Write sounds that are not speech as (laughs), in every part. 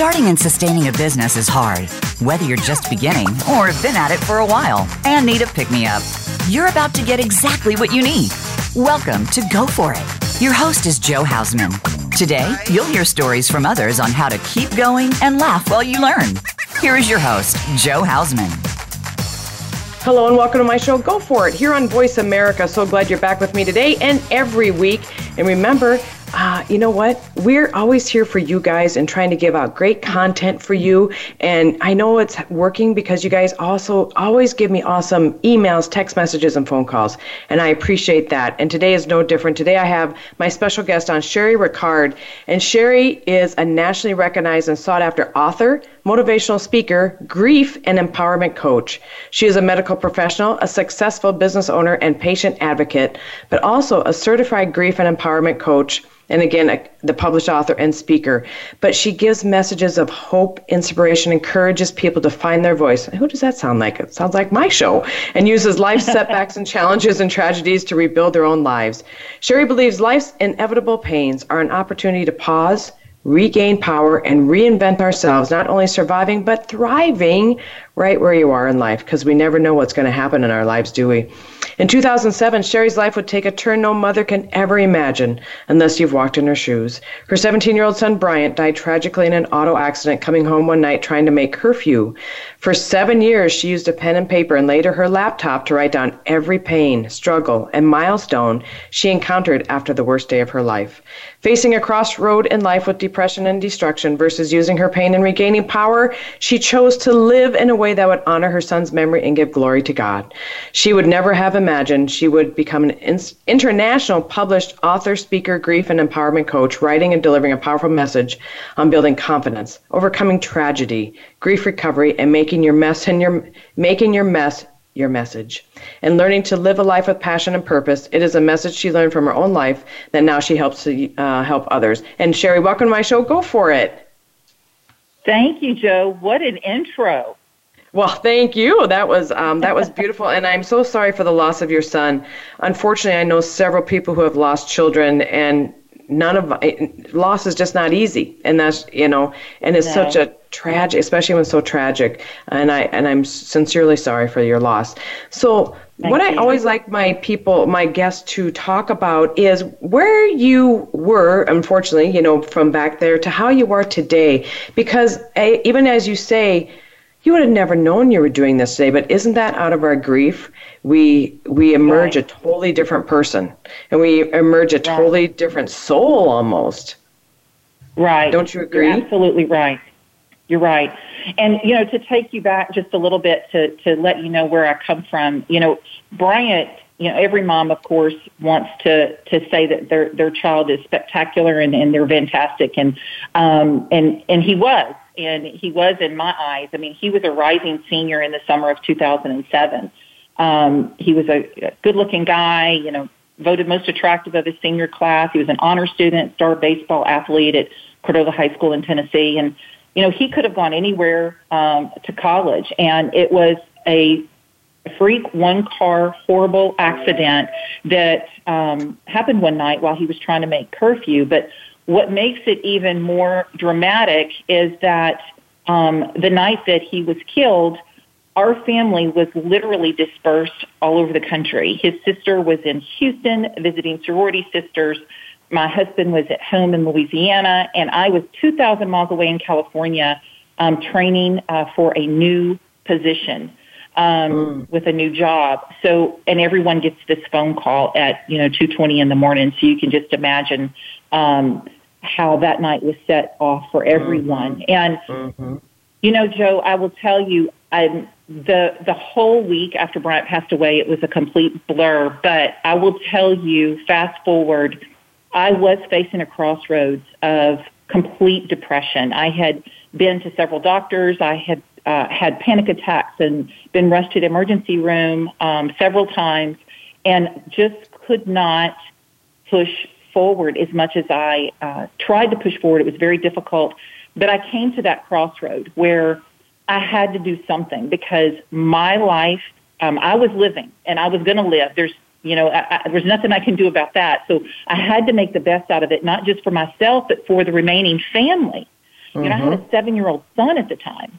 Starting and sustaining a business is hard, whether you're just beginning or have been at it for a while and need a pick me up. You're about to get exactly what you need. Welcome to Go For It. Your host is Joe Hausman. Today, you'll hear stories from others on how to keep going and laugh while you learn. Here is your host, Joe Hausman. Hello and welcome to my show, Go For It, here on Voice America. So glad you're back with me today and every week. And remember, uh, you know what? We're always here for you guys and trying to give out great content for you. And I know it's working because you guys also always give me awesome emails, text messages, and phone calls. And I appreciate that. And today is no different. Today I have my special guest on, Cherie Rickard. And Cherie is a nationally recognized and sought after author, motivational speaker, grief and empowerment coach. She is a medical professional, a successful business owner, and patient advocate, but also a certified grief and empowerment coach and again, a, the published author and speaker. But she gives messages of hope, inspiration, encourages people to find their voice. Who does that sound like? It sounds like my show. And uses life (laughs) setbacks and challenges and tragedies to rebuild their own lives. Cherie believes life's inevitable pains are an opportunity to pause, regain power, and reinvent ourselves, not only surviving, but thriving right where you are in life, because we never know what's going to happen in our lives, do we? In 2007, Cherie's life would take a turn no mother can ever imagine unless you've walked in her shoes. Her 17 year old son, Bryant, died tragically in an auto accident coming home one night trying to make curfew. For seven years, she used a pen and paper and later her laptop to write down every pain, struggle, and milestone she encountered after the worst day of her life. Facing a crossroad in life with depression and destruction versus using her pain and regaining power, she chose to live in a way that would honor her son's memory and give glory to God. She would never have imagined she would become an international published author, speaker, grief, and empowerment coach, writing and delivering a powerful message on building confidence, overcoming tragedy, grief recovery, and making your mess and your making your mess your message. And learning to live a life with passion and purpose, it is a message she learned from her own life that now she helps to uh, help others. And Cherie, welcome to my show. Go for it. Thank you, Joe. What an intro. Well, thank you. That was um, that was beautiful, and I'm so sorry for the loss of your son. Unfortunately, I know several people who have lost children, and none of loss is just not easy, and that's you know, and it's no. such a tragic, especially when it's so tragic. And I and I'm sincerely sorry for your loss. So Thank what you. I always like my people, my guests to talk about is where you were, unfortunately, you know, from back there to how you are today. Because eh, even as you say, you would have never known you were doing this today but isn't that out of our grief? We we emerge right. a totally different person and we emerge a totally different soul almost. Right. Don't you agree? You're absolutely right. You're right. And you know to take you back just a little bit to to let you know where i come from you know bryant you know every mom of course wants to to say that their their child is spectacular and, and they're fantastic. And um and and he was and he was in my eyes. I mean, he was a rising senior in the summer of 2007. Um, he was a good-looking guy, you know, voted most attractive of his senior class. He was an honor student, star baseball athlete at Cordova High School in Tennessee, and you know, he could have gone anywhere um, to college, and it was a freak one car horrible accident that um, happened one night while he was trying to make curfew. But what makes it even more dramatic is that um, the night that he was killed, our family was literally dispersed all over the country. His sister was in Houston visiting sorority sisters. My husband was at home in Louisiana, and I was 2,000 miles away in California um, training uh, for a new position um, mm. with a new job. So, and everyone gets this phone call at you know 2:20 in the morning. So you can just imagine um, how that night was set off for everyone. Mm-hmm. And mm-hmm. you know, Joe, I will tell you, I the the whole week after Bryant passed away, it was a complete blur. But I will tell you, fast forward, I was facing a crossroads of complete depression. I had been to several doctors. I had uh, had panic attacks and been rushed to the emergency room um, several times, and just could not push forward as much as I uh, tried to push forward. It was very difficult, but I came to that crossroad where I had to do something because my life, um, I was living and I was going to live. There's, you know, I, I, there's nothing I can do about that. So I had to make the best out of it, not just for myself, but for the remaining family. Mm-hmm. You know, I had a mm-hmm. seven year old son at the time.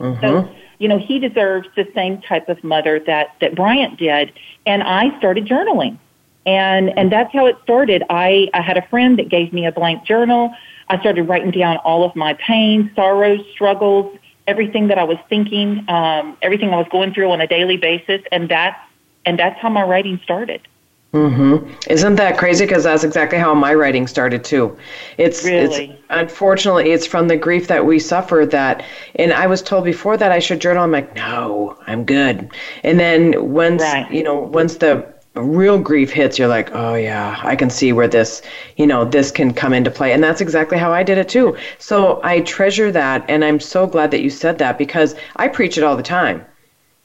Mm-hmm. So, you know, he deserves the same type of mother that, that Bryant did. And I started journaling. And, and that's how it started. I, I had a friend that gave me a blank journal. I started writing down all of my pain, sorrows, struggles, everything that I was thinking, um, everything I was going through on a daily basis. And that's, and that's how my writing started. Mm-hmm. Isn't that crazy? Because that's exactly how my writing started too. It's really it's, unfortunately it's from the grief that we suffered that, and I was told before that I should journal. I'm like, no, I'm good. And then once right. you know, once the real grief hits, you're like, oh yeah, I can see where this, you know, this can come into play, and that's exactly how I did it too. So I treasure that, and I'm so glad that you said that because I preach it all the time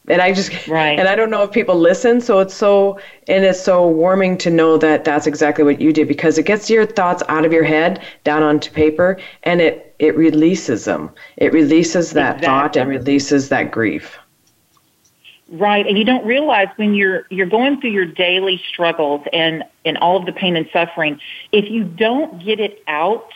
and I just right. and I don't know if people listen, so it's so and it's so warming to know that that's exactly what you did because it gets your thoughts out of your head down onto paper and it it releases them. It releases that exactly. thought and releases that grief. Right, and you don't realize when you're you're going through your daily struggles and and all of the pain and suffering, if you don't get it out,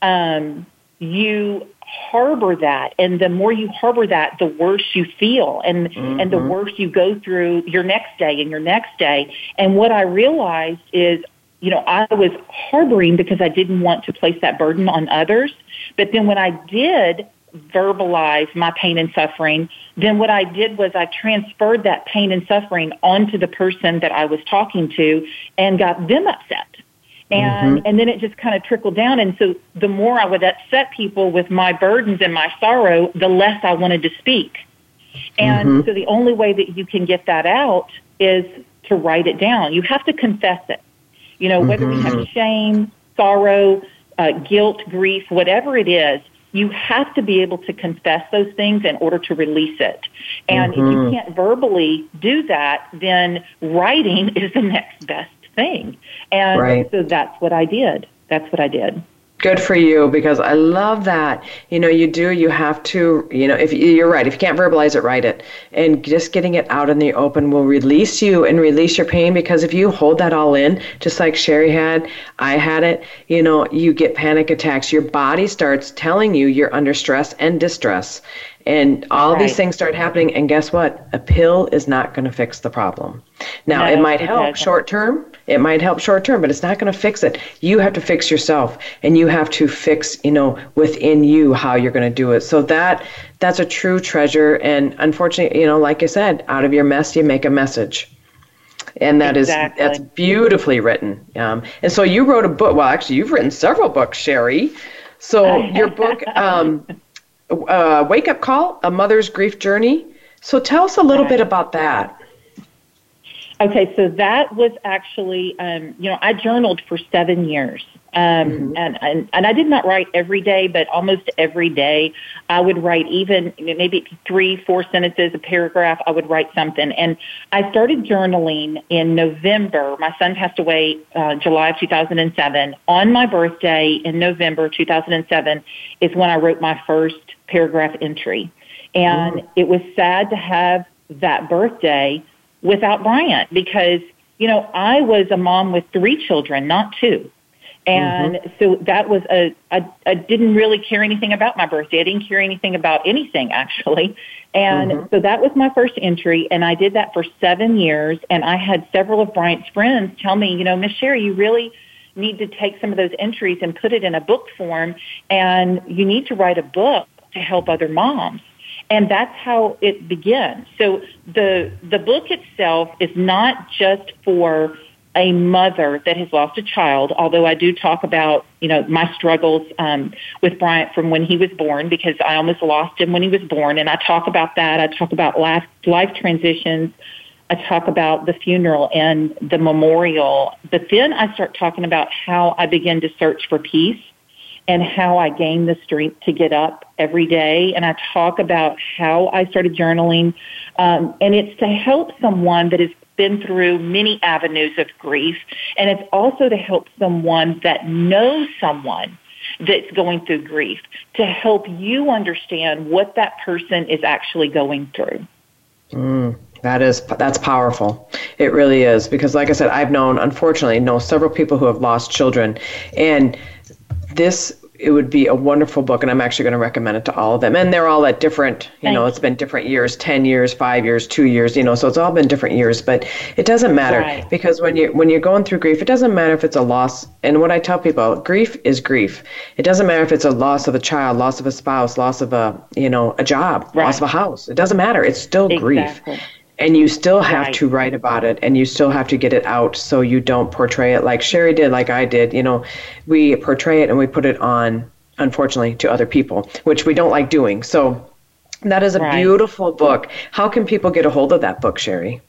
um, you harbor that and the more you harbor that the worse you feel and mm-hmm. and the mm-hmm. worse you go through your next day and your next day and what i realized is you know i was harboring because i didn't want to place that burden on others but then when i did verbalize my pain and suffering then what i did was i transferred that pain and suffering onto the person that i was talking to and got them upset and mm-hmm. and then it just kind of trickled down and so the more i would upset people with my burdens and my sorrow the less i wanted to speak and mm-hmm. so the only way that you can get that out is to write it down you have to confess it you know whether mm-hmm. we have mm-hmm. shame sorrow uh, guilt grief whatever it is you have to be able to confess those things in order to release it. And if you mm-hmm. can't verbally do that, then writing (laughs) is the next best thing. And right. so that's what I did. That's what I did. Good for you because I love that. You know, you do, you have to, you know, if you're right, if you can't verbalize it, write it. And just getting it out in the open will release you and release your pain because if you hold that all in, just like Cherie had, I had it, you know, you get panic attacks. Your body starts telling you you're under stress and distress. And all right. these things start happening. And guess what? A pill is not going to fix the problem. Now, no, it might help short term. It might help short term, but it's not going to fix it. You have to fix yourself, and you have to fix, you know, within you how you're going to do it. So that that's a true treasure. And unfortunately, you know, like I said, out of your mess, you make a message and that exactly. is that's beautifully written. Um, and so you wrote a book. Well, actually, you've written several books, Cherie. So (laughs) your book, um, uh, Wake Up Call: A Mother's Grief Journey. So tell us a little bit about that. Okay, so that was actually, um, you know, I journaled for seven years. Um, mm-hmm. and, and, and I did not write every day, but almost every day I would write even maybe three, four sentences, a paragraph, I would write something. And I started journaling in November. My son passed away uh, July of 2007. On my birthday in November 2007 is when I wrote my first paragraph entry. And mm-hmm. it was sad to have that birthday without Bryant because, you know, I was a mom with three children, not two. And mm-hmm. so that was a, a, I didn't really care anything about my birthday. I didn't care anything about anything actually. And mm-hmm. so that was my first entry and I did that for seven years. And I had several of Bryant's friends tell me, you know, Miss Cherie, you really need to take some of those entries and put it in a book form and you need to write a book to help other moms and that's how it begins. So the the book itself is not just for a mother that has lost a child, although I do talk about, you know, my struggles um, with Bryant from when he was born because I almost lost him when he was born. And I talk about that. I talk about life, life transitions. I talk about the funeral and the memorial. But then I start talking about how I begin to search for peace and how I gained the strength to get up every day. And I talk about how I started journaling. Um, and it's to help someone that has been through many avenues of grief. And it's also to help someone that knows someone that's going through grief to help you understand what that person is actually going through. Mm, that is that's powerful. It really is because, like I said, I've known, unfortunately, know several people who have lost children, and this it would be a wonderful book, and I'm actually going to recommend it to all of them. And they're all at different, you know, it's been different years 10 years, five years, two years, you know, so it's all been different years. But it doesn't matter right. because when, you, when you're going through grief, it doesn't matter if it's a loss. And what I tell people, grief is grief. It doesn't matter if it's a loss of a child, loss of a spouse, loss of a, you know, a job, right. loss of a house. It doesn't matter. It's still exactly. grief and you still have right. to write about it and you still have to get it out so you don't portray it like Cherie did like I did you know we portray it and we put it on unfortunately to other people which we don't like doing so that is a right. beautiful book how can people get a hold of that book Cherie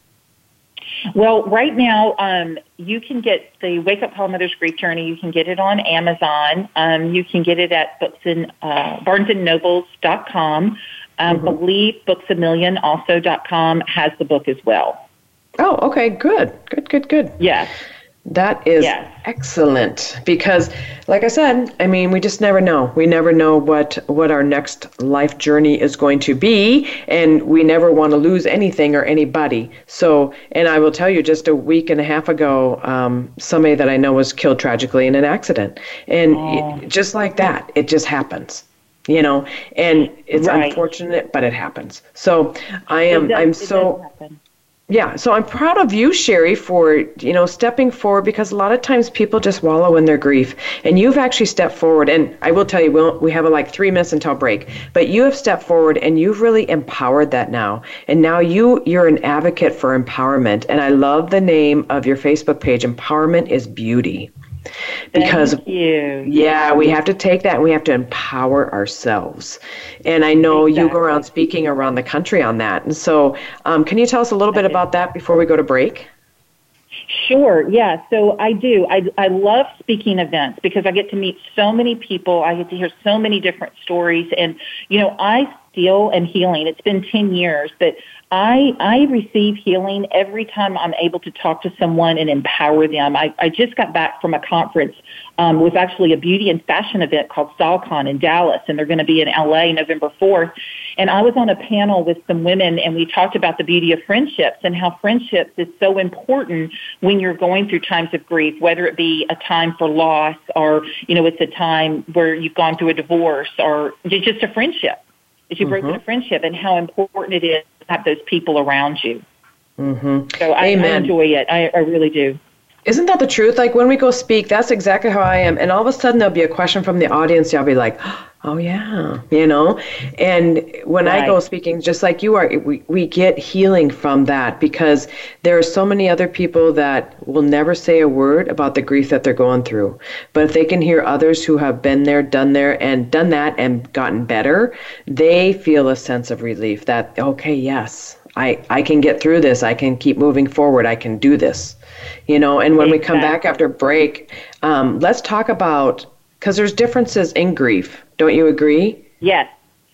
well, right now, um, you can get the Wake Up Call Mother's Grief Journey. You can get it on Amazon. Um, you can get it at books in, uh, barnesandnobles.com. Um, mm-hmm. believe booksamillion has the book as well. Oh, okay, good, good, good, good. Yes. That is yes. excellent because like I said, I mean, we just never know. We never know what what our next life journey is going to be and we never want to lose anything or anybody. So, and I will tell you just a week and a half ago, um, somebody that I know was killed tragically in an accident. And oh. just like that, it just happens you know and it's right. unfortunate but it happens. So i am does, i'm so yeah so i'm proud of you cherie for you know stepping forward because a lot of times people just wallow in their grief and you've actually stepped forward and i will tell you we'll, we have a, like three minutes until break but you have stepped forward and you've really empowered that now and now you you're an advocate for empowerment and i love the name of your facebook page empowerment is beauty because yeah we have to take that and we have to empower ourselves. And i know exactly. you go around speaking around the country on that. And so um, can you tell us a little bit about that before we go to break Sure, yeah. So I do. I, I love speaking events because I get to meet so many people. I get to hear so many different stories. And, you know, I still am healing. It's been 10 years, but I, I receive healing every time I'm able to talk to someone and empower them. I, I just got back from a conference. Um, was actually a beauty and fashion event called StyleCon in Dallas, and they're going to be in LA November 4th. And I was on a panel with some women, and we talked about the beauty of friendships and how friendships is so important when you're going through times of grief, whether it be a time for loss or, you know, it's a time where you've gone through a divorce or just a friendship. That you've mm-hmm. broken a friendship and how important it is to have those people around you. Mm-hmm. So I, I, enjoy it. I, I really do. Isn't that the truth? Like when we go speak, that's exactly how I am. And all of a sudden there'll be a question from the audience. I'll be like, (gasps) oh yeah, you know. And when right. I go speaking, just like you are, we we get healing from that because there are so many other people that will never say a word about the grief that they're going through. But if they can hear others who have been there, done there, and done that and gotten better, they feel a sense of relief that okay, yes, I I can get through this. I can keep moving forward. I can do this you know and when exactly. we come back after break um, let's talk about because there's differences in grief don't you agree yes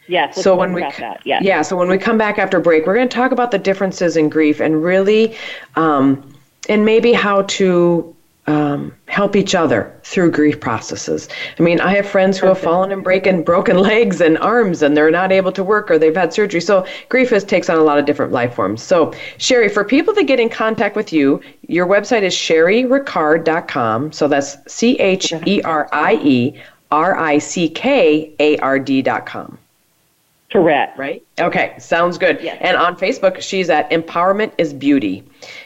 Yes. So when we yes. yeah, so when we come back after break, we're going to talk about the differences in grief and really, um, and maybe how to um, help each other through grief processes. I mean, I have friends who have fallen and broken broken legs and arms, and they're not able to work or they've had surgery. So grief is, takes on a lot of different life forms. So Cherie, for people that get in contact with you, your website is cherierickard.com. So that's C H E R I E R I C K A R D.com. Correct. Right? Okay, sounds good. Yes. And on Facebook, she's at Empowerment is Beauty.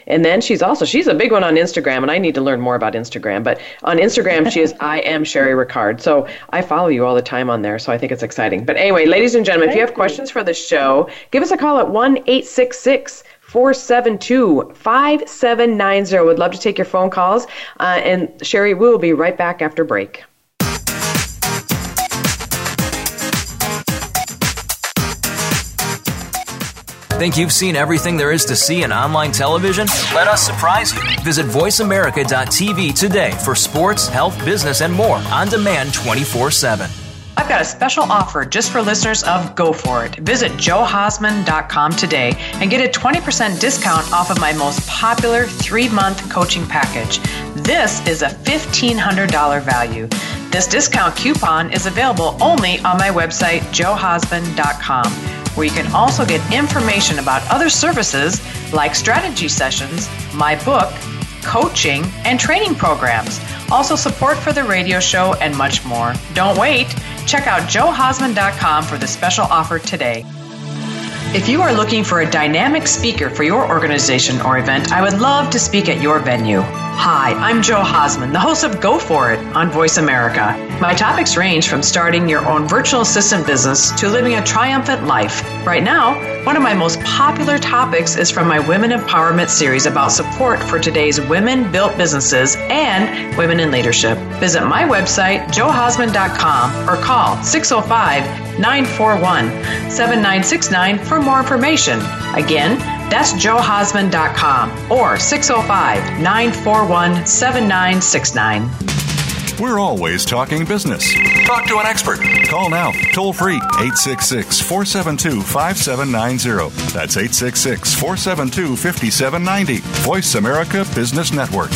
And then she's also, she's a big one on Instagram, and I need to learn more about Instagram. But on Instagram, she is (laughs) I am Cherie Rickard. So I follow you all the time on there, so I think it's exciting. But anyway, ladies and gentlemen, Thank if you have you. questions for the show, give us a call at 1 866 472 5790. Would love to take your phone calls. Uh, and Cherie, we will be right back after break. Think you've seen everything there is to see in online television? Let us surprise you. Visit VoiceAmerica.tv today for sports, health, business, and more on demand 24 7. I've got a special offer just for listeners of Go For It. Visit joehausman.com today and get a 20% discount off of my most popular three month coaching package. This is a $1,500 value. This discount coupon is available only on my website, joehausman.com where you can also get information about other services like strategy sessions, my book, coaching, and training programs. also support for the radio show, and much more. Don't wait. Check out joehausman.com for the special offer today. If you are looking for a dynamic speaker for your organization or event, I would love to speak at your venue. Hi, I'm Joe Hausman, the host of Go For It on Voice America. My topics range from starting your own virtual assistant business to living a triumphant life. Right now, one of my most popular topics is from my Women Empowerment series about support for today's women built businesses and women in leadership. Visit my website, joehausman.com, or call 605 941 7969 for more information. Again, that's joehausman.com or 605 941 7969. We're always talking business. Talk to an expert. Call now, toll free, 866 472 5790. That's 866 472 5790. Voice America Business Network.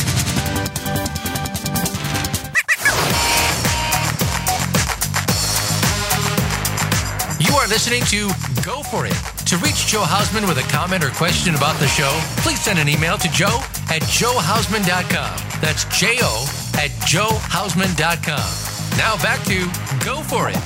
You are listening to Go For It. To reach Joe Hausman with a comment or question about the show, please send an email to joe at joehausman.com. That's J O at joehausman.com. Now back to Go For It.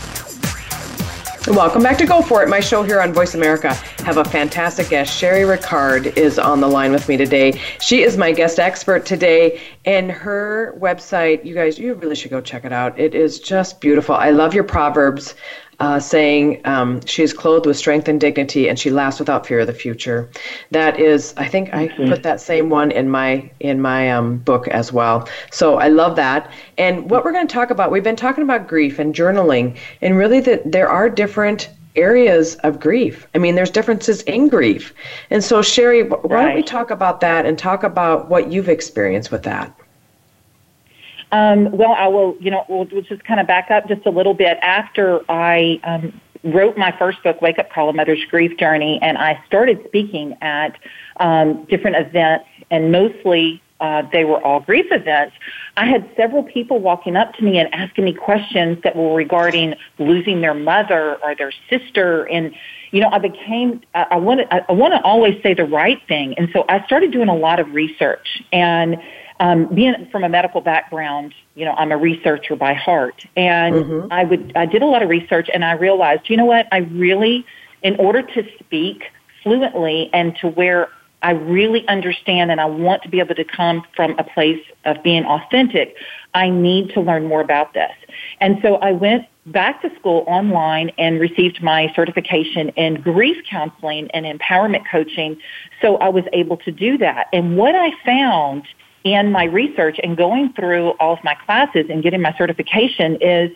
Welcome back to Go For It, my show here on Voice America. Have a fantastic guest. Cherie Rickard is on the line with me today. She is my guest expert today, and her website, you guys, you really should go check it out. It is just beautiful. I love your proverbs uh, saying um, she is clothed with strength and dignity, and she laughs without fear of the future. That is, I think I put that same one in my in my um, book as well. So I love that. And what we're going to talk about, we've been talking about grief and journaling, and really that there are different areas of grief. I mean, there's differences in grief. And so, Cherie, why right. don't we talk about that and talk about what you've experienced with that? Um, well, I will, you know, we'll, we'll, just kind of back up just a little bit. After I um, wrote my first book, Wake Up Call, A Mother's Grief Journey, and I started speaking at um, different events, and mostly uh, they were all grief events. I had several people walking up to me and asking me questions that were regarding losing their mother or their sister, and you know, I became I, I want to I want to always say the right thing, and so I started doing a lot of research and um, being from a medical background, you know, I'm a researcher by heart, and mm-hmm. I would I did a lot of research, and I realized, you know what, I really, in order to speak fluently and to where I really understand and I want to be able to come from a place of being authentic, I need to learn more about this. And so I went back to school online and received my certification in grief counseling and empowerment coaching. So I was able to do that. And what I found in my research and going through all of my classes and getting my certification is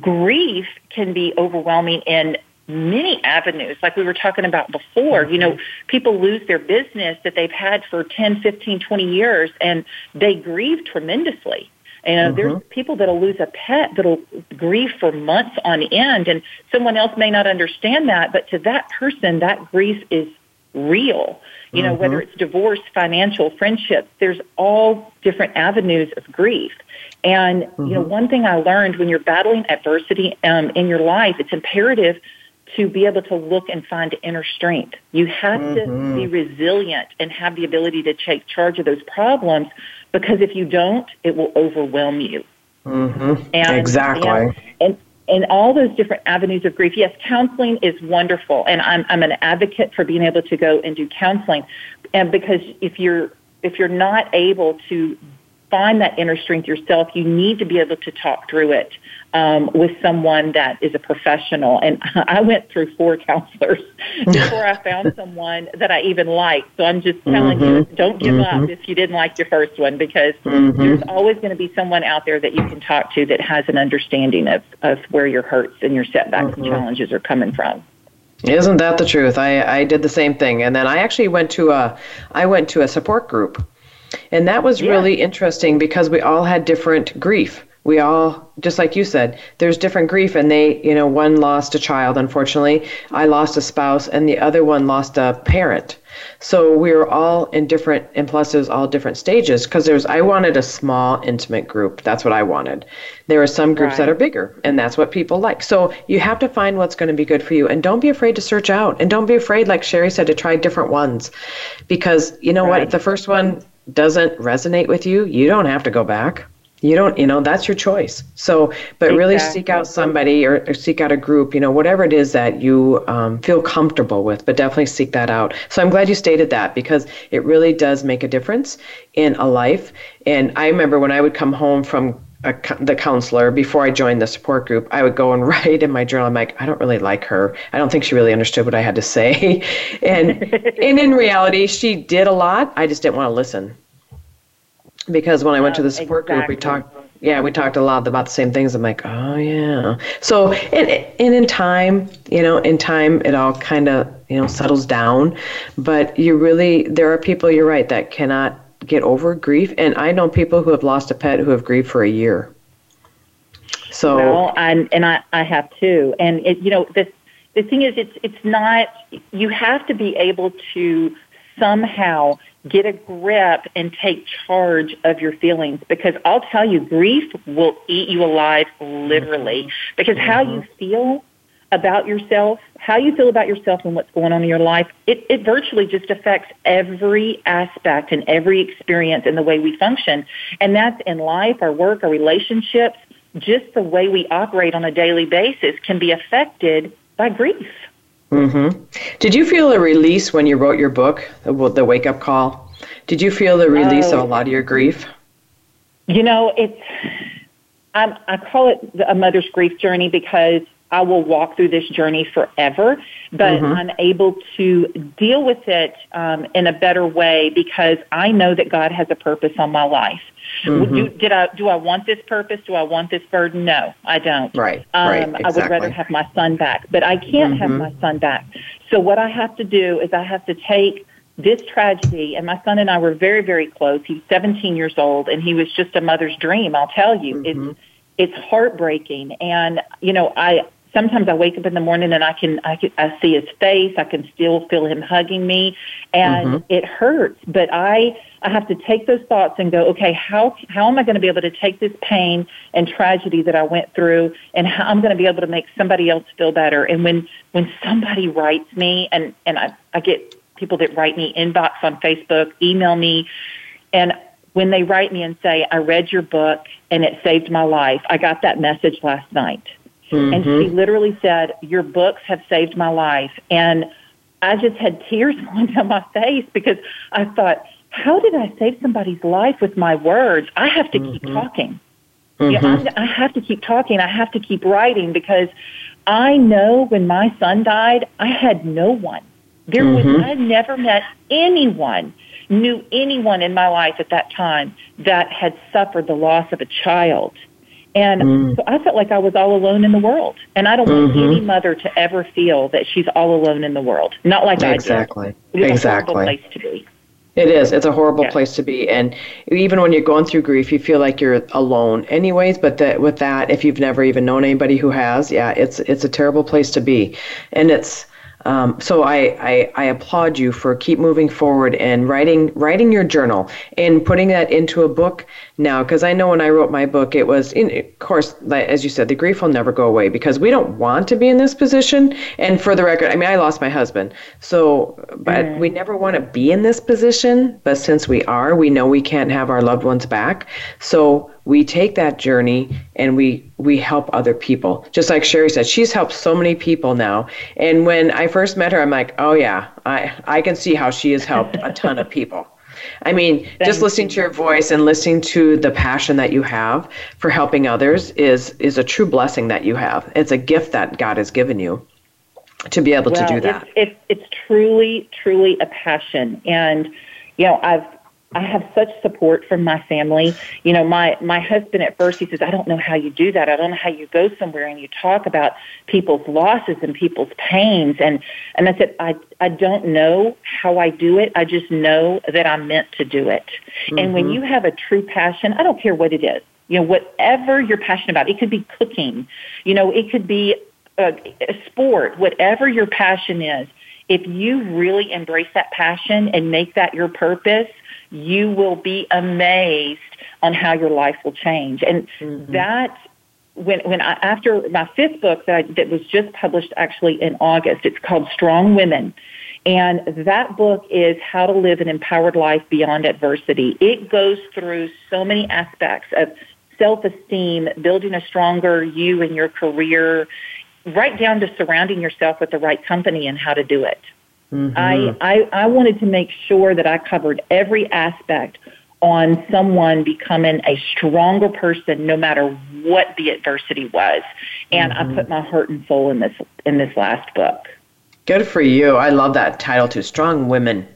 grief can be overwhelming in many avenues like we were talking about before you know people lose their business that they've had for 10 15 20 years and they grieve tremendously you know, mm-hmm. there's people that'll lose a pet that'll grieve for months on end, and someone else may not understand that, but to that person, that grief is real. You know, mm-hmm. whether it's divorce, financial, friendship, there's all different avenues of grief. And, mm-hmm. you know, mm-hmm. one thing I learned when you're battling adversity um, in your life, it's imperative to be able to look and find inner strength. You have mm-hmm. to be resilient and have the ability to take charge of those problems because if you don't, it will overwhelm you. Mm-hmm. And, exactly. And, and and all those different avenues of grief. Yes, counseling is wonderful, and I'm I'm an advocate for being able to go and do counseling, and because if you're if you're not able to find that inner strength yourself, you need to be able to talk through it um, with someone that is a professional. And (laughs) I went through four counselors (laughs) before I found someone that I even liked. So I'm just telling mm-hmm. you, don't give mm-hmm. up if you didn't like your first one because mm-hmm. there's always going to be someone out there that you can talk to that has an understanding of, of where your hurts and your setbacks and mm-hmm. challenges are coming from. Isn't that the truth? I, I did the same thing, and then I actually went to a I went to a support group and that was yeah. really interesting because we all had different grief. We all, just like you said, there's different grief, and they, you know, one lost a child, unfortunately. I lost a spouse, and the other one lost a parent. So we were all in different, and plus was all different stages because there's, I wanted a small, intimate group. That's what I wanted. There are some groups right. that are bigger, and that's what people like. So you have to find what's going to be good for you, and don't be afraid to search out, and don't be afraid, like Cherie said, to try different ones, because you know right. what, the first one doesn't resonate with you, you don't have to go back. You don't you know that's your choice so but exactly. really seek out somebody or, or, seek out a group you know whatever it is that you um, feel comfortable with but definitely seek that out so i'm glad you stated that because it really does make a difference in a life and i remember when i would come home from a, the counselor before I joined the support group, I would go and (laughs) write in my journal. I'm like, I don't really like her. I don't think she really understood what I had to say, (laughs) and and in reality, she did a lot. I just didn't want to listen because when I went to the support exactly. group, we talked. Yeah, we talked a lot about the same things. I'm like, oh yeah. So and and in time, you know, in time, it all kind of you know settles down. But you really, there are people. You're right that cannot get over grief, and I know people who have lost a pet who have grieved for a year. So well, and and I I have too, and it, you know the the thing is, it's it's not. You have to be able to somehow get a grip and take charge of your feelings because I'll tell you, grief will eat you alive literally because how you mm-hmm. feel about yourself, how you feel about yourself and what's going on in your life, it, it virtually just affects every aspect and every experience and the way we function. And that's in life, our work, our relationships, just the way we operate on a daily basis can be affected by grief. Mm-hmm. Did you feel a release when you wrote your book, the, wake up call? Did you feel the release of a lot of your grief? You know, it's I'm, I call it a mother's grief journey because I will walk through this journey forever, but mm-hmm. I'm able to deal with it um, in a better way because I know that God has a purpose on my life. Mm-hmm. Do, did I do I want this purpose? Do I want this burden? No, I don't. Right. Um, right. Exactly. I would rather have my son back, but I can't mm-hmm. have my son back. So what I have to do is I have to take this tragedy, and my son and I were very, very close. He's 17 years old, and he was just a mother's dream. I'll tell you, mm-hmm. it's it's heartbreaking, and you know, I sometimes I wake up in the morning and I can I can I see his face. I can still feel him hugging me, and mm-hmm. it hurts. But I I have to take those thoughts and go, okay, how how am I going to be able to take this pain and tragedy that I went through, and how I'm going to be able to make somebody else feel better. And when when somebody writes me, and and I I get people that write me inbox on Facebook, email me, and when they write me and say, I read your book and it saved my life, I got that message last night. Mm-hmm. And she mm-hmm. literally said, Your books have saved my life. And I just had tears (laughs) going down my face because I thought, How did I save somebody's life with my words? I have to mm-hmm. keep talking. Mm-hmm. Yeah, I, I have to keep talking. I have to keep writing because I know when my son died, I had no one. There was, mm-hmm. I never met anyone, knew anyone in my life at that time that had suffered the loss of a child. And mm. so I felt like I was all alone in the world. And I don't want mm-hmm. any mother to ever feel that she's all alone in the world. Not like exactly. I did. Exactly. a place to be. It is. It's a horrible yeah. place to be. And even when you're going through grief, you feel like you're alone anyways, but that with that, if you've never even known anybody who has, yeah, it's it's a terrible place to be. And it's um, so I, I, I applaud you for keep moving forward and writing writing your journal and putting that into a book now because I know when I wrote my book it was in of course as you said the grief will never go away because we don't want to be in this position. And for the record I mean I lost my husband. So but mm. we never want to be in this position. But since we are we know we can't have our loved ones back. So we take that journey and we we help other people. Just like cherie said she's helped so many people now. And when i first met her i'm like oh yeah i i can see how she has helped a ton of people (laughs) i mean just listening to your voice and listening to the passion that you have for helping others is is a true blessing that you have. It's a gift that god has given you to be able well, to do that. it's, it's, it's truly truly a passion. And you know i've I have such support from my family. You know, my my husband at first he says, "I don't know how you do that. I don't know how you go somewhere and you talk about people's losses and people's pains." And and I said, "I I don't know how I do it. I just know that I'm meant to do it." Mm-hmm. And when mm-hmm. you have a true passion, I don't care what it is. You know, whatever you're passionate about, it could be cooking. You know, it could be a, a sport. Whatever your passion is, if you really embrace that passion and make that your purpose you will be amazed on how your life will change. And mm-hmm. that when when I, after my fifth book that I, that was just published actually in August, it's called Strong Women. And that book is how to live an empowered life beyond adversity. It goes through so many aspects of self esteem, building a stronger you in your career, right down to surrounding yourself with the right company and how to do it. Mm-hmm. I, I, I wanted to make sure that I covered every aspect on someone becoming a stronger person no matter what the adversity was. And mm-hmm. I put my heart and soul in this in this last book. Good for you. I love that title too. Strong women.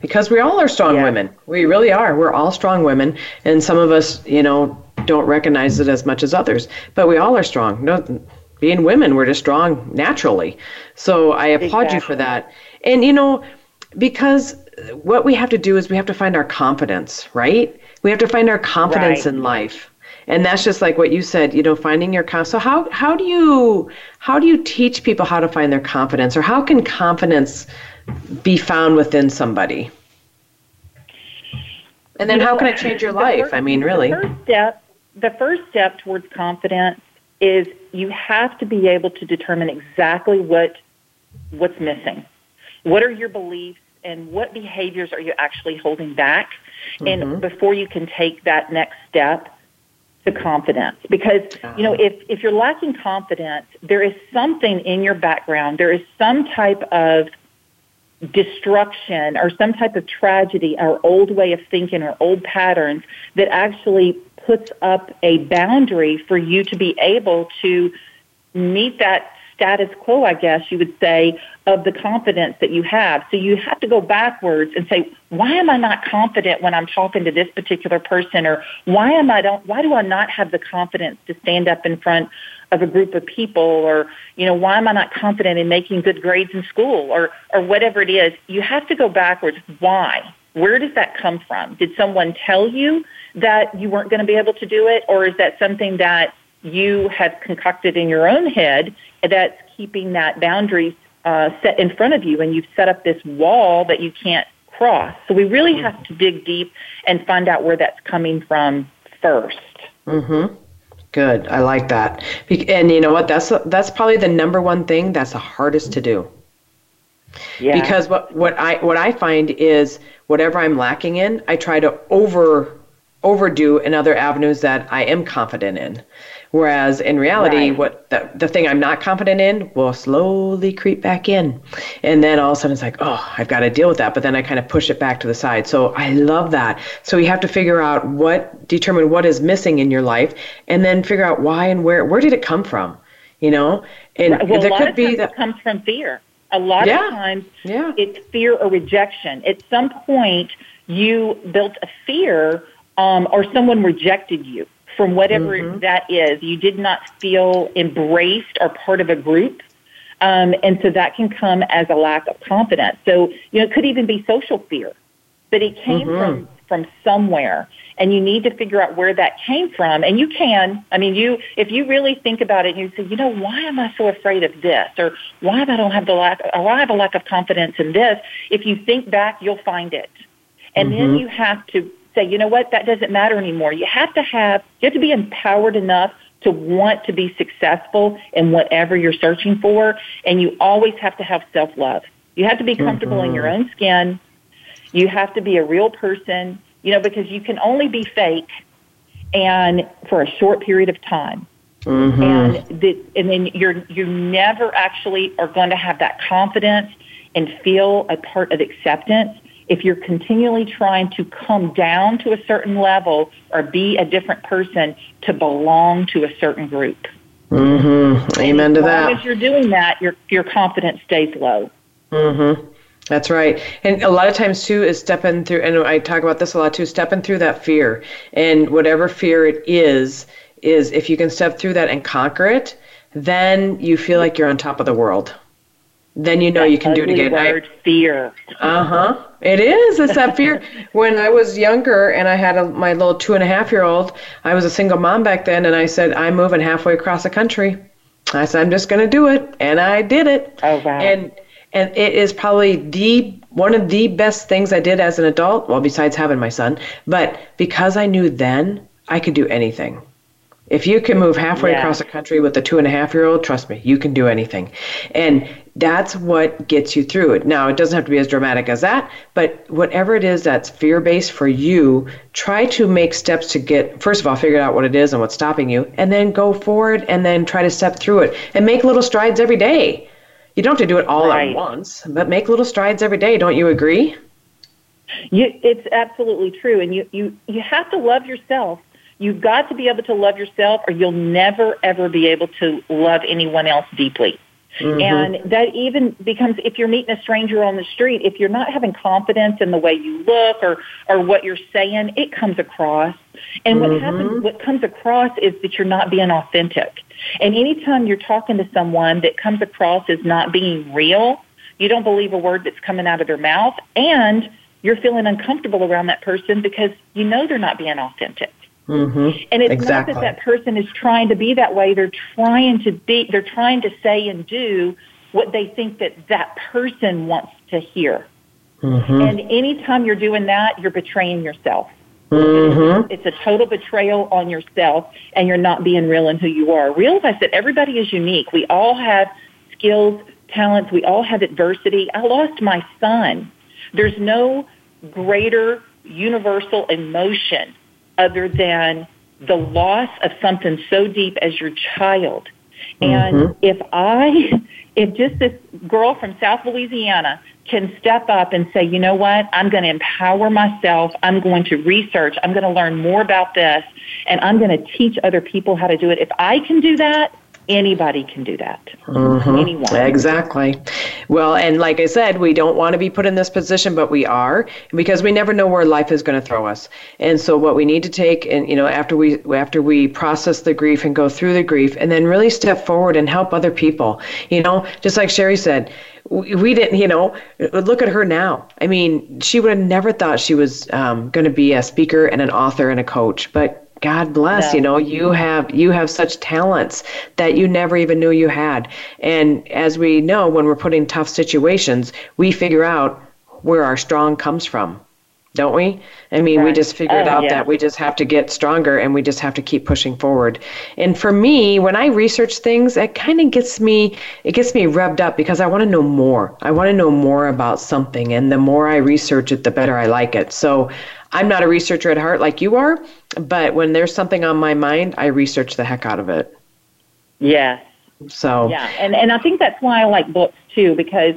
Because we all are strong yeah. women. We really are. We're all strong women. And some of us, you know, don't recognize it as much as others. But we all are strong. No, being women, we're just strong naturally. So I applaud exactly. you for that. And, you know, because what we have to do is we have to find our confidence, right? We have to find our confidence right. in life. And that's just like what you said, you know, finding your confidence. So how how do you how do you teach people how to find their confidence or how can confidence be found within somebody? And then you how know, can it change your life? First, I mean, really. The first step the first step towards confidence is you have to be able to determine exactly what what's missing. What are your beliefs and what behaviors are you actually holding back? Mm-hmm. And before you can take that next step to confidence. Because, you know, if, if you're lacking confidence, there is something in your background, there is some type of destruction or some type of tragedy or old way of thinking or old patterns that actually puts up a boundary for you to be able to meet that status quo, I guess you would say, of the confidence that you have. So you have to go backwards and say, why am I not confident when I'm talking to this particular person or why am I don't why do I not have the confidence to stand up in front of a group of people or you know why am I not confident in making good grades in school or or whatever it is. You have to go backwards. Why? Where does that come from? Did someone tell you that you weren't going to be able to do it or is that something that you have concocted in your own head that's keeping that boundary uh, set in front of you, and you've set up this wall that you can't cross. So we really have to dig deep and find out where that's coming from 1st Mm-hmm. Good. I like that. And you know what? That's that's probably the number one thing that's the hardest to do. Yeah. Because what what I what I find is whatever I'm lacking in, I try to over overdo in other avenues that I am confident in. Whereas in reality, right. what the, the thing I'm not confident in will slowly creep back in. And then all of a sudden it's like, oh, I've got to deal with that. But then I kind of push it back to the side. So I love that. So you have to figure out what, determine what is missing in your life, and then figure out why and where, where did it come from? You know? And right. well, there could be that comes from fear. A lot yeah. of times yeah. it's fear or rejection. At some point, you built a fear um, or someone rejected you from whatever mm-hmm. that is. You did not feel embraced or part of a group. Um, and so that can come as a lack of confidence. So, you know, it could even be social fear, but it came mm-hmm. from, from somewhere and you need to figure out where that came from. And you can, I mean, you, if you really think about it and you say, you know, why am I so afraid of this? Or why am I don't have the lack, or why I have a lack of confidence in this? If you think back, you'll find it. And mm-hmm. then you have to say, you know what, that doesn't matter anymore. You have to have, you have to be empowered enough to want to be successful in whatever you're searching for. And you always have to have self love. You have to be comfortable mm-hmm. in your own skin. You have to be a real person, you know, because you can only be fake and for a short period of time. Mm-hmm. And the, and then you're you never actually are going to have that confidence and feel a part of acceptance if you're continually trying to come down to a certain level or be a different person to belong to a certain group. Mm-hmm. Amen to that. As you're doing that, your your confidence stays low. Mm-hmm. That's right. And a lot of times too is stepping through and I talk about this a lot too, stepping through that fear. And whatever fear it is, is if you can step through that and conquer it, then you feel like you're on top of the world then you know that you can do it again. Word, fear. Uh huh. It is. It's that fear. (laughs) when I was younger and I had a, my little two and a half year old, I was a single mom back then, and I said, I'm moving halfway across the country. I said, I'm just going to do it. And I did it. Oh, wow. And, and it is probably the one of the best things I did as an adult, well, besides having my son, but because I knew then I could do anything. If you can move halfway yeah. across the country with a two and a half year old, trust me, you can do anything. And that's what gets you through it. Now, it doesn't have to be as dramatic as that, but whatever it is that's fear based for you, try to make steps to get, first of all, figure out what it is and what's stopping you, and then go forward and then try to step through it and make little strides every day. You don't have to do it all right. at once, but make little strides every day. Don't you agree? You, it's absolutely true. And you, you, you have to love yourself. You've got to be able to love yourself, or you'll never, ever be able to love anyone else deeply. Mm-hmm. And that even becomes if you're meeting a stranger on the street, if you're not having confidence in the way you look or or what you're saying, it comes across. And mm-hmm. what happens what comes across is that you're not being authentic. And anytime you're talking to someone that comes across as not being real, you don't believe a word that's coming out of their mouth and you're feeling uncomfortable around that person because you know they're not being authentic. Mm-hmm. And it's exactly. not that that person is trying to be that way. They're trying to be, they're trying to say and do what they think that that person wants to hear. Mm-hmm. And anytime you're doing that, you're betraying yourself. Mm-hmm. It's a total betrayal on yourself, and you're not being real in who you are. Realize that everybody is unique. We all have skills, talents. We all have adversity. I lost my son. There's no greater universal emotion other than the loss of something so deep as your child. And mm-hmm. if I, (laughs) if just this girl from South Louisiana can step up and say, you know what, I'm going to empower myself, I'm going to research, I'm going to learn more about this, and I'm going to teach other people how to do it. If I can do that, anybody can do that. Mm-hmm. Anyone. Exactly. Well, and like I said, we don't want to be put in this position, but we are because we never know where life is going to throw us. And so what we need to take and you know after we after we process the grief and go through the grief and then really step forward and help other people. You know, just like Cherie said, we didn't, you know, look at her now. I mean, she would have never thought she was um, going to be a speaker and an author and a coach, but God bless, you know, you mm-hmm. have you have such talents that you never even knew you had. And as we know, when we're put in tough situations, we figure out where our strong comes from. Don't we? I mean, right. we just figured oh, out yeah. that we just have to get stronger and we just have to keep pushing forward. And for me, when I research things, it kind of gets me it gets me revved up because I want to know more. I want to know more about something and the more I research it, the better I like it. So I'm not a researcher at heart like you are, but when there's something on my mind, I research the heck out of it. Yes. So yeah, and and I think that's why I like books too because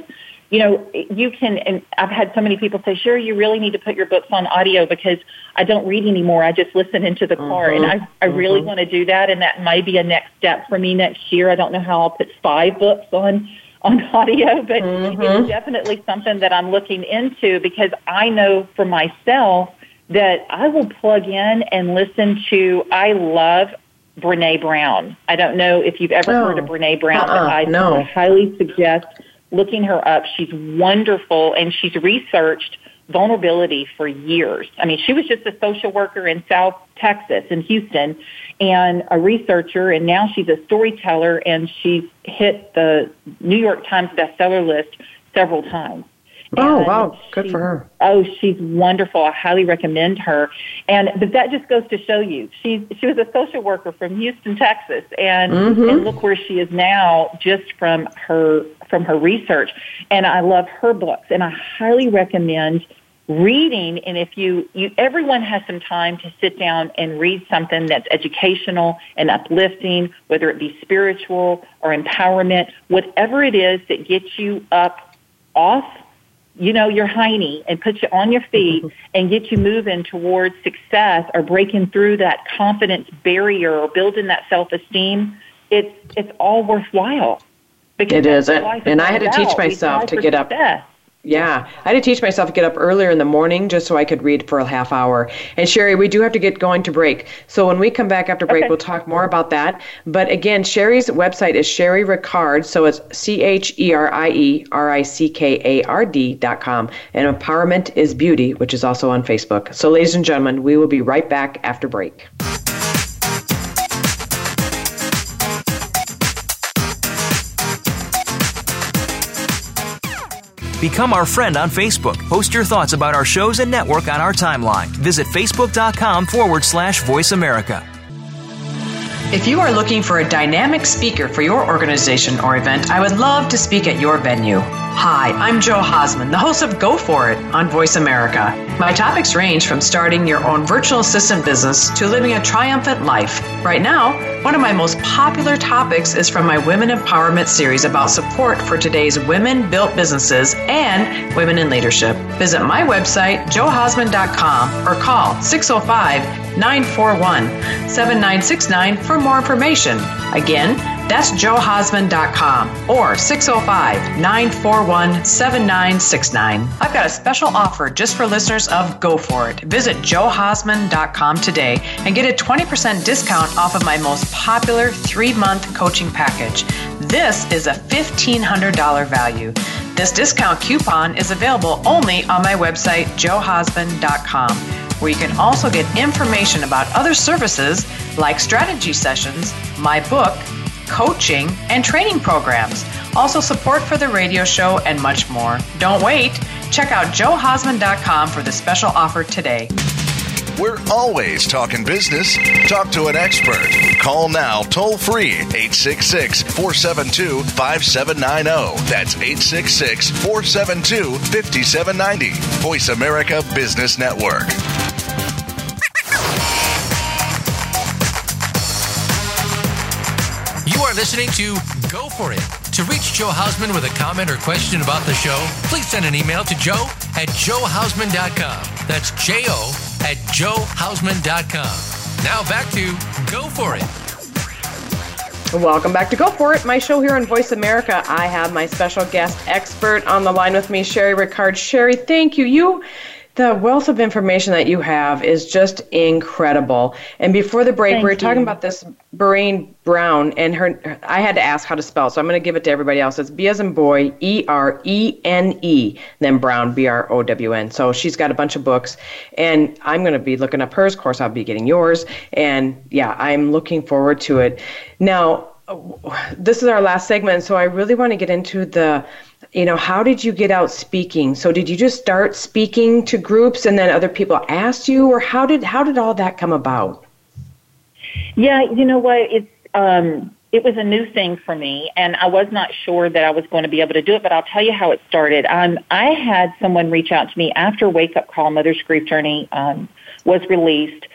you know you can and I've had so many people say, "Sure, you really need to put your books on audio because I don't read anymore. I just listen into the car." Mm-hmm. And I I really mm-hmm. want to do that, and that may be a next step for me next year. I don't know how I'll put five books on on (laughs) audio, but mm-hmm. it's definitely something that I'm looking into because I know for myself that I will plug in and listen to. I love Brene Brown. I don't know if you've ever Oh. heard of Brene Brown, Uh-uh, but I no. highly suggest looking her up. She's wonderful and she's researched vulnerability for years. I mean, she was just a social worker in South Texas in Houston and a researcher and now she's a storyteller and she's hit the New York Times bestseller list several times. Oh wow, good for her. Oh, she's wonderful. I highly recommend her. And but that just goes to show you, she she was a social worker from Houston, Texas, and Mhm. and look where she is now, just from her from her research. And I love her books, and I highly recommend reading. And if you you everyone has some time to sit down and read something that's educational and uplifting, whether it be spiritual or empowerment, whatever it is that gets you up off you know, your hiney and put you on your feet mm-hmm. and get you moving towards success or breaking through that confidence barrier or building that self-esteem, it's, it's all worthwhile. Because It is, and- and I had to teach myself to get up- success. Yeah, I had to teach myself to get up earlier in the morning just so I could read for a half hour. And Cherie, we do have to get going to break. So when we come back after break, Okay. we'll talk more about that. But again, Cherie's website is Cherie Rickard. So it's C H E R I E R I C K A R D dot com. And Empowerment is Beauty, which is also on Facebook. So, ladies and gentlemen, we will be right back after break. Become our friend on Facebook. Post your thoughts about our shows and network on our timeline. Visit facebook.com forward slash voice America. If you are looking for a dynamic speaker for your organization or event, I would love to speak at your venue. Hi, I'm Joe Hausman, the host of Go For It on Voice America. My topics range from starting your own virtual assistant business to living a triumphant life. Right now, one of my most popular topics is from my Women Empowerment series about support for today's women built businesses and women in leadership. Visit my website, joehausman.com, or call 605 941 7969 for more information. Again, that's joehausman.com or 605 941 7969. I've got a special offer just for listeners of Go For It. Visit joehausman.com today and get a 20% discount off of my most popular three month coaching package. This is a $1,500 value. This discount coupon is available only on my website, joehausman.com where you can also get information about other services like strategy sessions, my book, coaching, and training programs. Also, support for the radio show and much more. Don't wait. Check out joehausman.com for the special offer today. We're always talking business. Talk to an expert. Call now toll free 866 472 5790. That's 866 472 5790. Voice America Business Network. Listening to Go For It. To reach Joe Hausman with a comment or question about the show, please send an email to joe at joehausman.com. That's J O at joehausman.com. Now back to Go For It. Welcome back to Go For It, my show here on Voice America. I have my special guest expert on the line with me, Cherie Rickard. Cherie, thank you. You the wealth of information that you have is just incredible. And before the break, Thank we were you. talking about this Brene Brown, and her. I had to ask how to spell, so I'm going to give it to everybody else. It's B as in boy, E R E N E, then Brown, B R O W N. So she's got a bunch of books, and I'm going to be looking up hers. Of course, I'll be getting yours, and yeah, I'm looking forward to it. Now, this is our last segment, so I really want to get into the you know how did you get out speaking so did you just start speaking to groups and then other people asked you or how did how did all that come about Yeah, you know what? It's um, it was a new thing for me, and I was not sure that I was going to be able to do it. But I'll tell you how it started. Um, I had someone reach out to me after Wake Up Call: Mother's Grief Journey um, was released.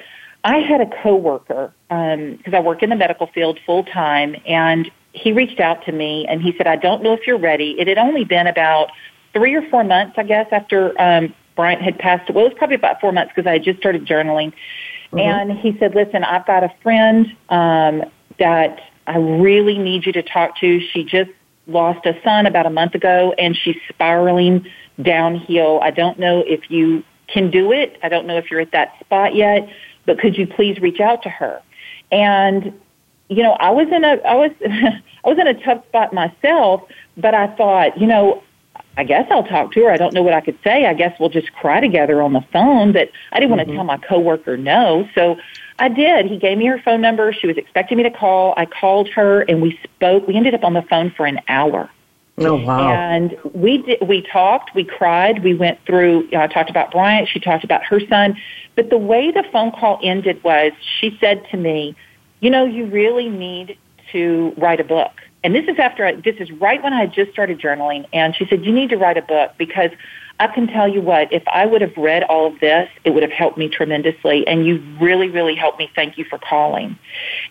I had a coworker um, because I work in the medical field full time, and he reached out to me and he said, "I don't know if you're ready." It had only been about three or four months, I guess, after um, Bryant had passed. Well, it was probably about four months because I had just started journaling. And he said, "Listen, I've got a friend um, that I really need you to talk to. She just lost a son about a month ago, and she's spiraling downhill. I don't know if you can do it. I don't know if you're at that spot yet, but could you please reach out to her?" And you know, I was in a I was (laughs) I was in a tough spot myself, but I thought, you know, I guess I'll talk to her. I don't know what I could say. I guess we'll just cry together on the phone, but I didn't want to mm-hmm. tell my coworker no. So I did. He gave me her phone number. She was expecting me to call. I called her and we spoke. We ended up on the phone for an hour. oh wow And we did, we talked, we cried, we went through, I talked about Bryant, she talked about her son. But the way the phone call ended was she said to me, you know, you really need to write a book. And this is after I, this is right when I had just started journaling. And she said, you need to write a book because I can tell you what, if I would have read all of this, it would have helped me tremendously. And you really, really helped me. Thank you for calling.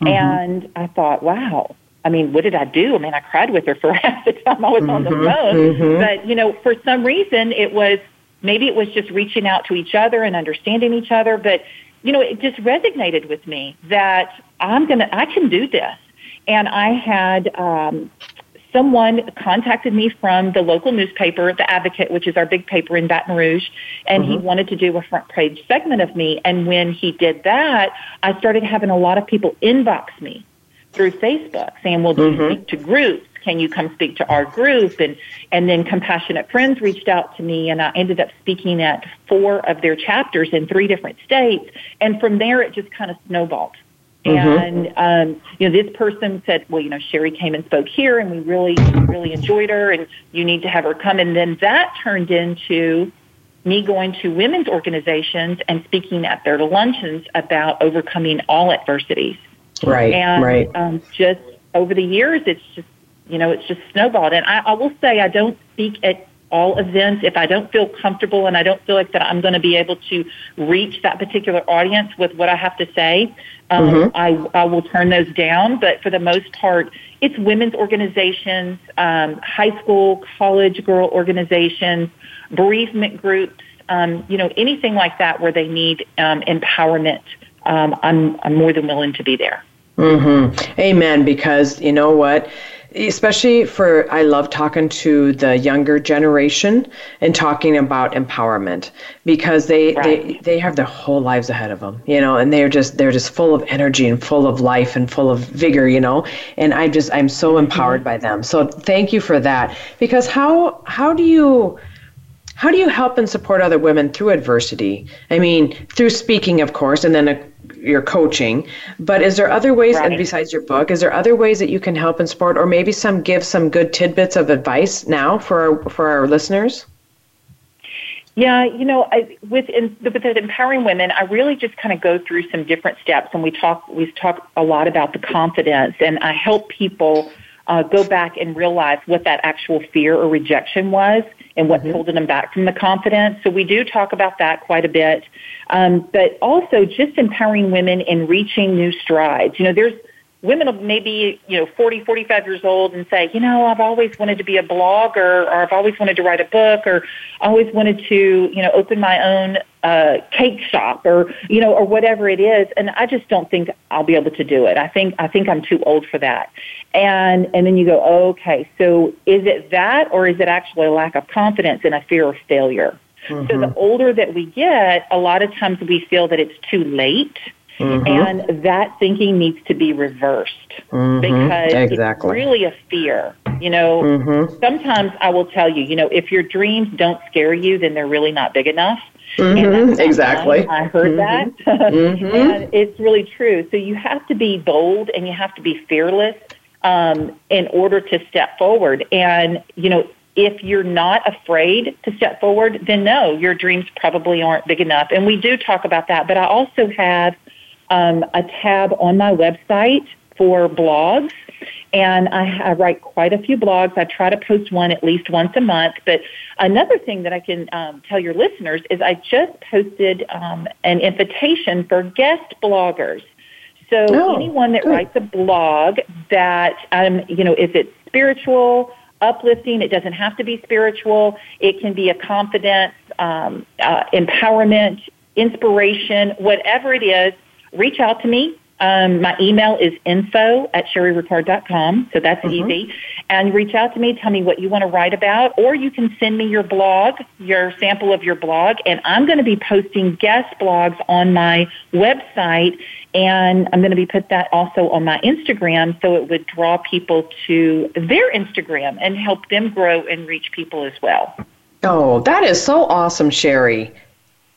Mm-hmm. And I thought, wow. I mean, what did I do? I mean, I cried with her (laughs) for half the time I was on the mm-hmm. phone. Mm-hmm. But, you know, for some reason it was, maybe it was just reaching out to each other and understanding each other. But, you know, it just resonated with me that I'm going to, I can do this. And I had, um, someone contacted me from the local newspaper, The Advocate, which is our big paper in Baton Rouge, and he wanted to do a front page segment of me. And when he did that, I started having a lot of people inbox me through Facebook saying, well, do you speak to groups? Can you come speak to our group? And, and then Compassionate Friends reached out to me and I ended up speaking at four of their chapters in three different states. And from there, it just kind of snowballed. And um, you know, this person said, "Well, you know, Cherie came and spoke here, and we really, really enjoyed her, and you need to have her come." And then that turned into me going to women's organizations and speaking at their luncheons about overcoming all adversities. Right, and right. Um, just over the years, it's just you know it's just snowballed. And I, I will say I don't speak at all events if I don't feel comfortable and I don't feel like that I'm going to be able to reach that particular audience with what I have to say. Um, Mm-hmm. I, I will turn those down, but for the most part, it's women's organizations, um, high school, college girl organizations, bereavement groups, um, you know, anything like that where they need um, empowerment. Um, I'm, I'm more than willing to be there. Mm-hmm. Amen. Because you know what? Especially for, I love talking to the younger generation and talking about empowerment because they, Right. they, they have their whole lives ahead of them, you know, and they're just, they're just full of energy and full of life and full of vigor, you know, and I just, I'm so mm-hmm. empowered by them. So thank you for that. Because how, how do you, how do you help and support other women through adversity? I mean, through speaking, of course, and then your coaching. But is there other ways, and besides your book, is there other ways that you can help and support, or maybe some give some good tidbits of advice now for our, for our listeners? Yeah, you know, I, with in, with empowering women, I really just kind of go through some different steps, and we talk we talk a lot about the confidence, and I help people uh, go back and realize what that actual fear or rejection was, and what's holding them back from the confidence. So we do talk about that quite a bit, um, but also just empowering women in reaching new strides. You know, there's women maybe, you know, 40, 45 years old and say, you know, I've always wanted to be a blogger or I've always wanted to write a book or I always wanted to, you know, open my own uh, cake shop or, you know, or whatever it is. And I just don't think I'll be able to do it. I think, I think I'm too old for that. And, and then you go, okay, so is it that or is it actually a lack of confidence and a fear of failure? So the older that we get, a lot of times we feel that it's too late. And that thinking needs to be reversed because Exactly. it's really a fear. You know, sometimes I will tell you, you know, if your dreams don't scare you, then they're really not big enough. And that's not Mm-hmm. Exactly. Mm-hmm. I heard that. (laughs) and it's really true. So you have to be bold and you have to be fearless um, in order to step forward. And, you know, if you're not afraid to step forward, then no, your dreams probably aren't big enough. And we do talk about that. But I also have um, a tab on my website for blogs. And I, I write quite a few blogs. I try to post one at least once a month. But another thing that I can um, tell your listeners is I just posted um, an invitation for guest bloggers. So Oh, anyone that good. writes a blog that, um, you know, if it's spiritual, uplifting, it doesn't have to be spiritual. It can be a confidence, um, uh, empowerment, inspiration, whatever it is. Reach out to me. Um, my email is info at cherierickard.com, so that's easy. And reach out to me, tell me what you want to write about, or you can send me your blog, your sample of your blog, and I'm going to be posting guest blogs on my website, and I'm going to be put that also on my Instagram, so it would draw people to their Instagram and help them grow and reach people as well. Oh, that is so awesome, Cherie.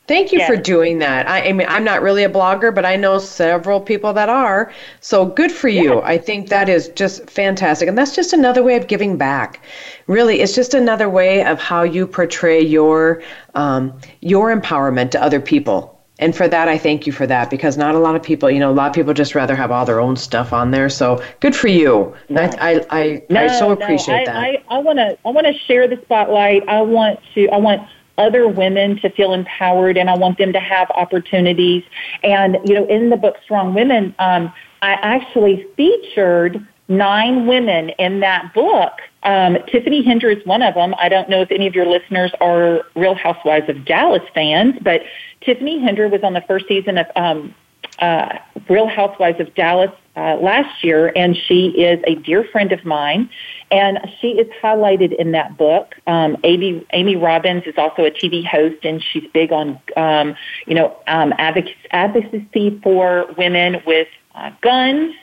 Thank you Yes. for doing that. I, I mean, I'm not really a blogger, but I know several people that are. So good for you. I think that is just fantastic. And that's just another way of giving back. Really, it's just another way of how you portray your um, your empowerment to other people. And for that, I thank you for that because not a lot of people, you know, a lot of people just rather have all their own stuff on there. So good for you. I, I, I, I so appreciate I, that. I, I want to I want to share the spotlight. I want to I want other women to feel empowered, and I want them to have opportunities. And you know, in the book Strong Women, um, I actually featured nine women in that book. Um, Tiffany Hendra is one of them. I don't know if any of your listeners are Real Housewives of Dallas fans, but Tiffany Hendra was on the first season of um, uh, Real Housewives of Dallas uh, last year, and she is a dear friend of mine, and she is highlighted in that book. Um, Amy, Amy Robbins is also a TV host, and she's big on, um, you know, um, advocacy, advocacy for women with uh, guns.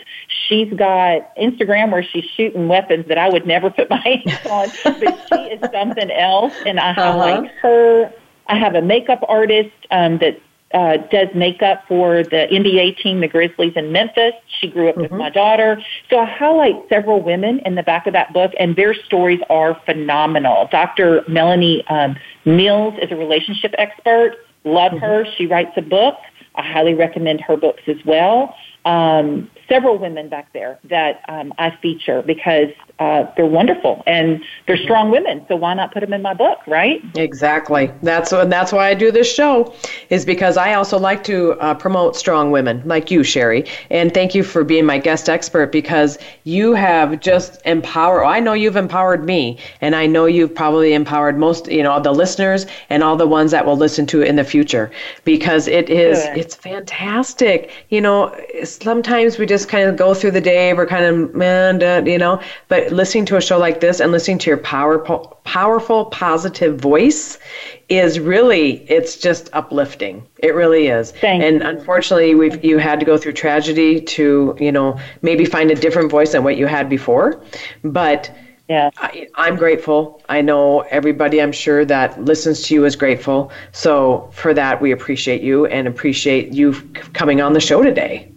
She's got Instagram where she's shooting weapons that I would never put my (laughs) hands on, but she is something else, and I highlight her. I have a makeup artist um, that uh, does makeup for the NBA team, the Grizzlies in Memphis. She grew up with my daughter. So I highlight several women in the back of that book, and their stories are phenomenal. Dr. Melanie um, Mills is a relationship expert. Love her. She writes a book. I highly recommend her books as well. Um, several women back there that um, I feature because uh, they're wonderful and they're strong women. So why not put them in my book, right? Exactly. That's and that's why I do this show, is because I also like to uh, promote strong women like you, Cherie. And thank you for being my guest expert because you have just empowered. I know you've empowered me, and I know you've probably empowered most, you know, the listeners and all the ones that will listen to it in the future because it is Good. it's fantastic. You know, sometimes we just kind of go through the day, we're kind of man, you know, but listening to a show like this and listening to your powerful, powerful, positive voice is really it's just uplifting. It really is. Thank and unfortunately, we've you had to go through tragedy to you know maybe find a different voice than what you had before, but. Yeah. I, I'm grateful. I know everybody, I'm sure, that listens to you is grateful. So, for that, we appreciate you and appreciate you coming on the show today.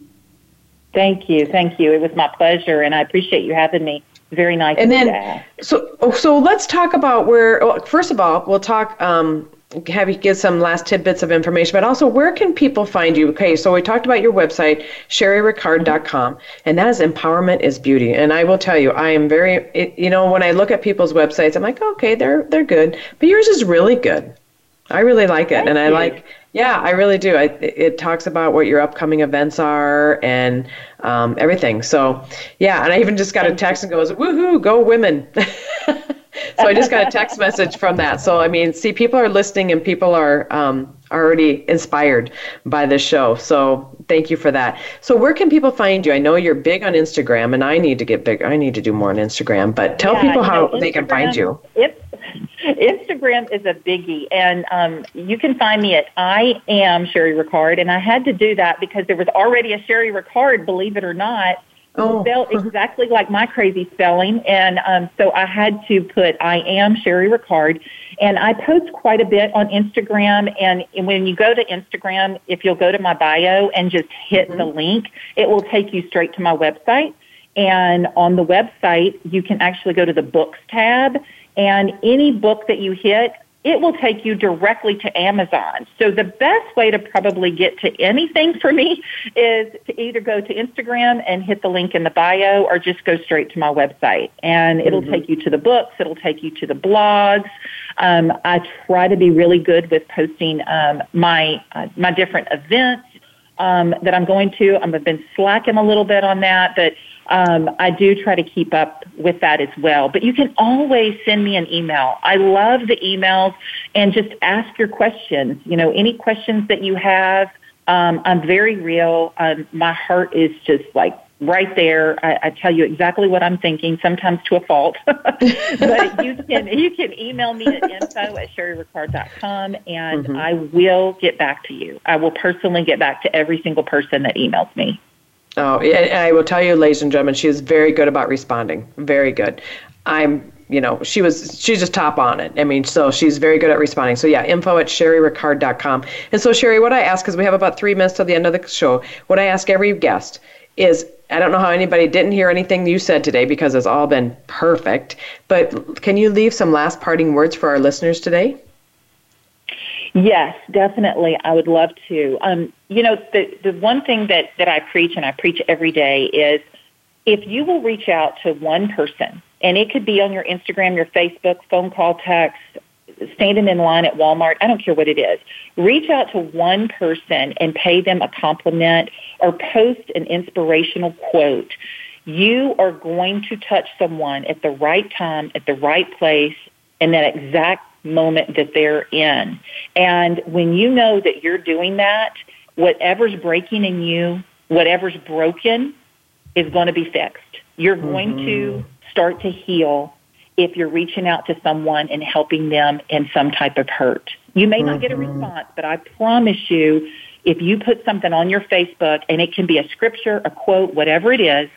Thank you. Thank you. It was my pleasure, and I appreciate you having me very nice. And then, so oh, so let's talk about where. Well, first of all, we'll talk. Um, have you give some last tidbits of information, but also where can people find you? Okay, so we talked about your website, cherierickard.com, and that is empowerment is beauty. And I will tell you, I am very, it, you know, when I look at people's websites, I'm like, okay, they're they're good, but yours is really good. I really like it, Thank and I you. like yeah, I really do. I, it talks about what your upcoming events are and um, everything. So, yeah, and I even just got a text and goes, "Woohoo, go women!" (laughs) so I just got a text message from that. So I mean, see, people are listening and people are um, already inspired by this show. So thank you for that. So where can people find you? I know you're big on Instagram, and I need to get big. I need to do more on Instagram. But tell Yeah, people how know, they can find you. It, (laughs) Instagram is a biggie, and um, you can find me at I am Cherie Rickard, and I had to do that because there was already a Cherie Rickard, believe it or not, Oh. spelled exactly like my crazy spelling, and um, so I had to put I am Cherie Rickard, and I post quite a bit on Instagram. And when you go to Instagram, if you'll go to my bio and just hit the link, it will take you straight to my website. And on the website, you can actually go to the books tab, and any book that you hit, it will take you directly to Amazon. So the best way to probably get to anything for me is to either go to Instagram and hit the link in the bio or just go straight to my website. And it'll take you to the books, it'll take you to the blogs. Um, I try to be really good with posting um, my uh, my different events um, that I'm going to. I've been slacking a little bit on that, but um, I do try to keep up with that as well. But you can always send me an email. I love the emails and just ask your questions. You know, any questions that you have. Um, I'm very real. Um, my heart is just like right there. I, I tell you exactly what I'm thinking, sometimes to a fault. (laughs) but you can you can email me at info at cherierickard.com and Mhm. I will get back to you. I will personally get back to every single person that emails me. Oh, and I will tell you, ladies and gentlemen, she is very good about responding. Very good. I'm, you know, she was, she's just top on it. I mean, so she's very good at responding. So yeah, info at cherierickard.com. And so Cherie, what I ask, because we have about three minutes till the end of the show, what I ask every guest is, I don't know how anybody didn't hear anything you said today because it's all been perfect, but can you leave some last parting words for our listeners today? Yes, definitely. I would love to. Um, you know, the the one thing that that I preach and I preach every day is if you will reach out to one person, and it could be on your Instagram, your Facebook, phone call, text, standing in line at Walmart, I don't care what it is. Reach out to one person and pay them a compliment or post an inspirational quote. You are going to touch someone at the right time, at the right place, in that exact moment that they're in. And when you know that you're doing that, whatever's breaking in you, whatever's broken, is going to be fixed. You're going to mm-hmm. start to heal if you're reaching out to someone and helping them in some type of hurt. You may not get a mm-hmm. response, but I promise you, if you put something on your Facebook and it can be a scripture, a quote, whatever it is,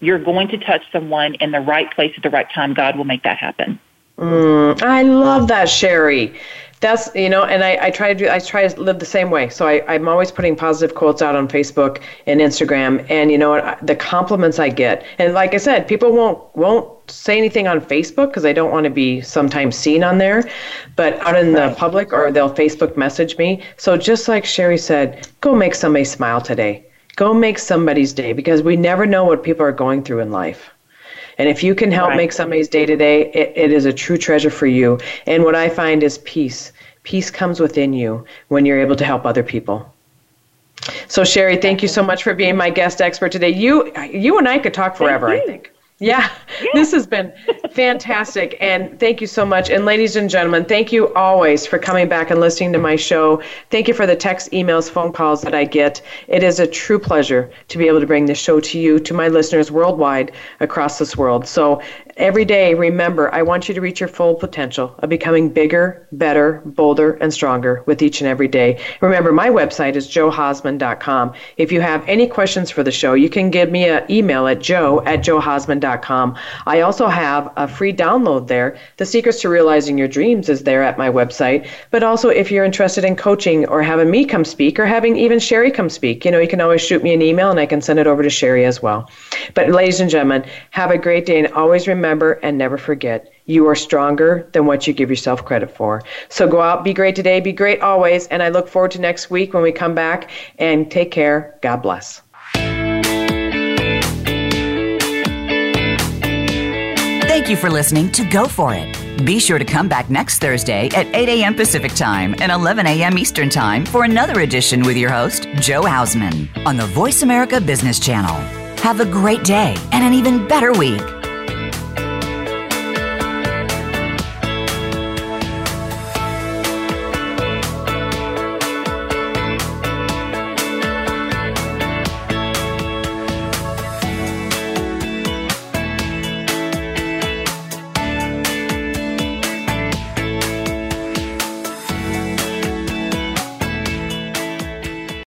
you're going to touch someone in the right place at the right time. God will make that happen. Mm, I love that, Cherie. That's you know, and I, I try to do I try to live the same way. So I, I'm always putting positive quotes out on Facebook and Instagram, and you know what? The compliments I get, and like I said, people won't won't say anything on Facebook because they don't want to be sometimes seen on there, but out in the public or they'll Facebook message me. So just like Cherie said, go make somebody smile today. Go make somebody's day because we never know what people are going through in life. And if you can help Right. make somebody's day to day, it is a true treasure for you. And what I find is peace. Peace comes within you when you're able to help other people. So Cherie, thank you so much for being my guest expert today. You you and I could talk forever, I think. Yeah, this has been fantastic. And thank you so much. And ladies and gentlemen, thank you always for coming back and listening to my show. Thank you for the text, emails, phone calls that I get. It is a true pleasure to be able to bring this show to you, to my listeners worldwide across this world. So every day, remember, I want you to reach your full potential of becoming bigger, better, bolder, and stronger with each and every day. Remember, my website is joehausman.com. If you have any questions for the show, you can give me an email at joe at joehausman.com. I also have a free download there. The Secrets to Realizing Your Dreams is there at my website. But also, if you're interested in coaching or having me come speak or having even Cherie come speak, you know, you can always shoot me an email and I can send it over to Cherie as well. But, ladies and gentlemen, have a great day and always remember and never forget you are stronger than what you give yourself credit for. So go out, be great today, be great always, and I look forward to next week when we come back and take care. God bless. Thank you for listening to Go For It. Be sure to come back next Thursday at 8 a.m. Pacific Time and 11 a.m. Eastern Time for another edition with your host, Joe Hausman, on the Voice America Business Channel. Have a great day and an even better week.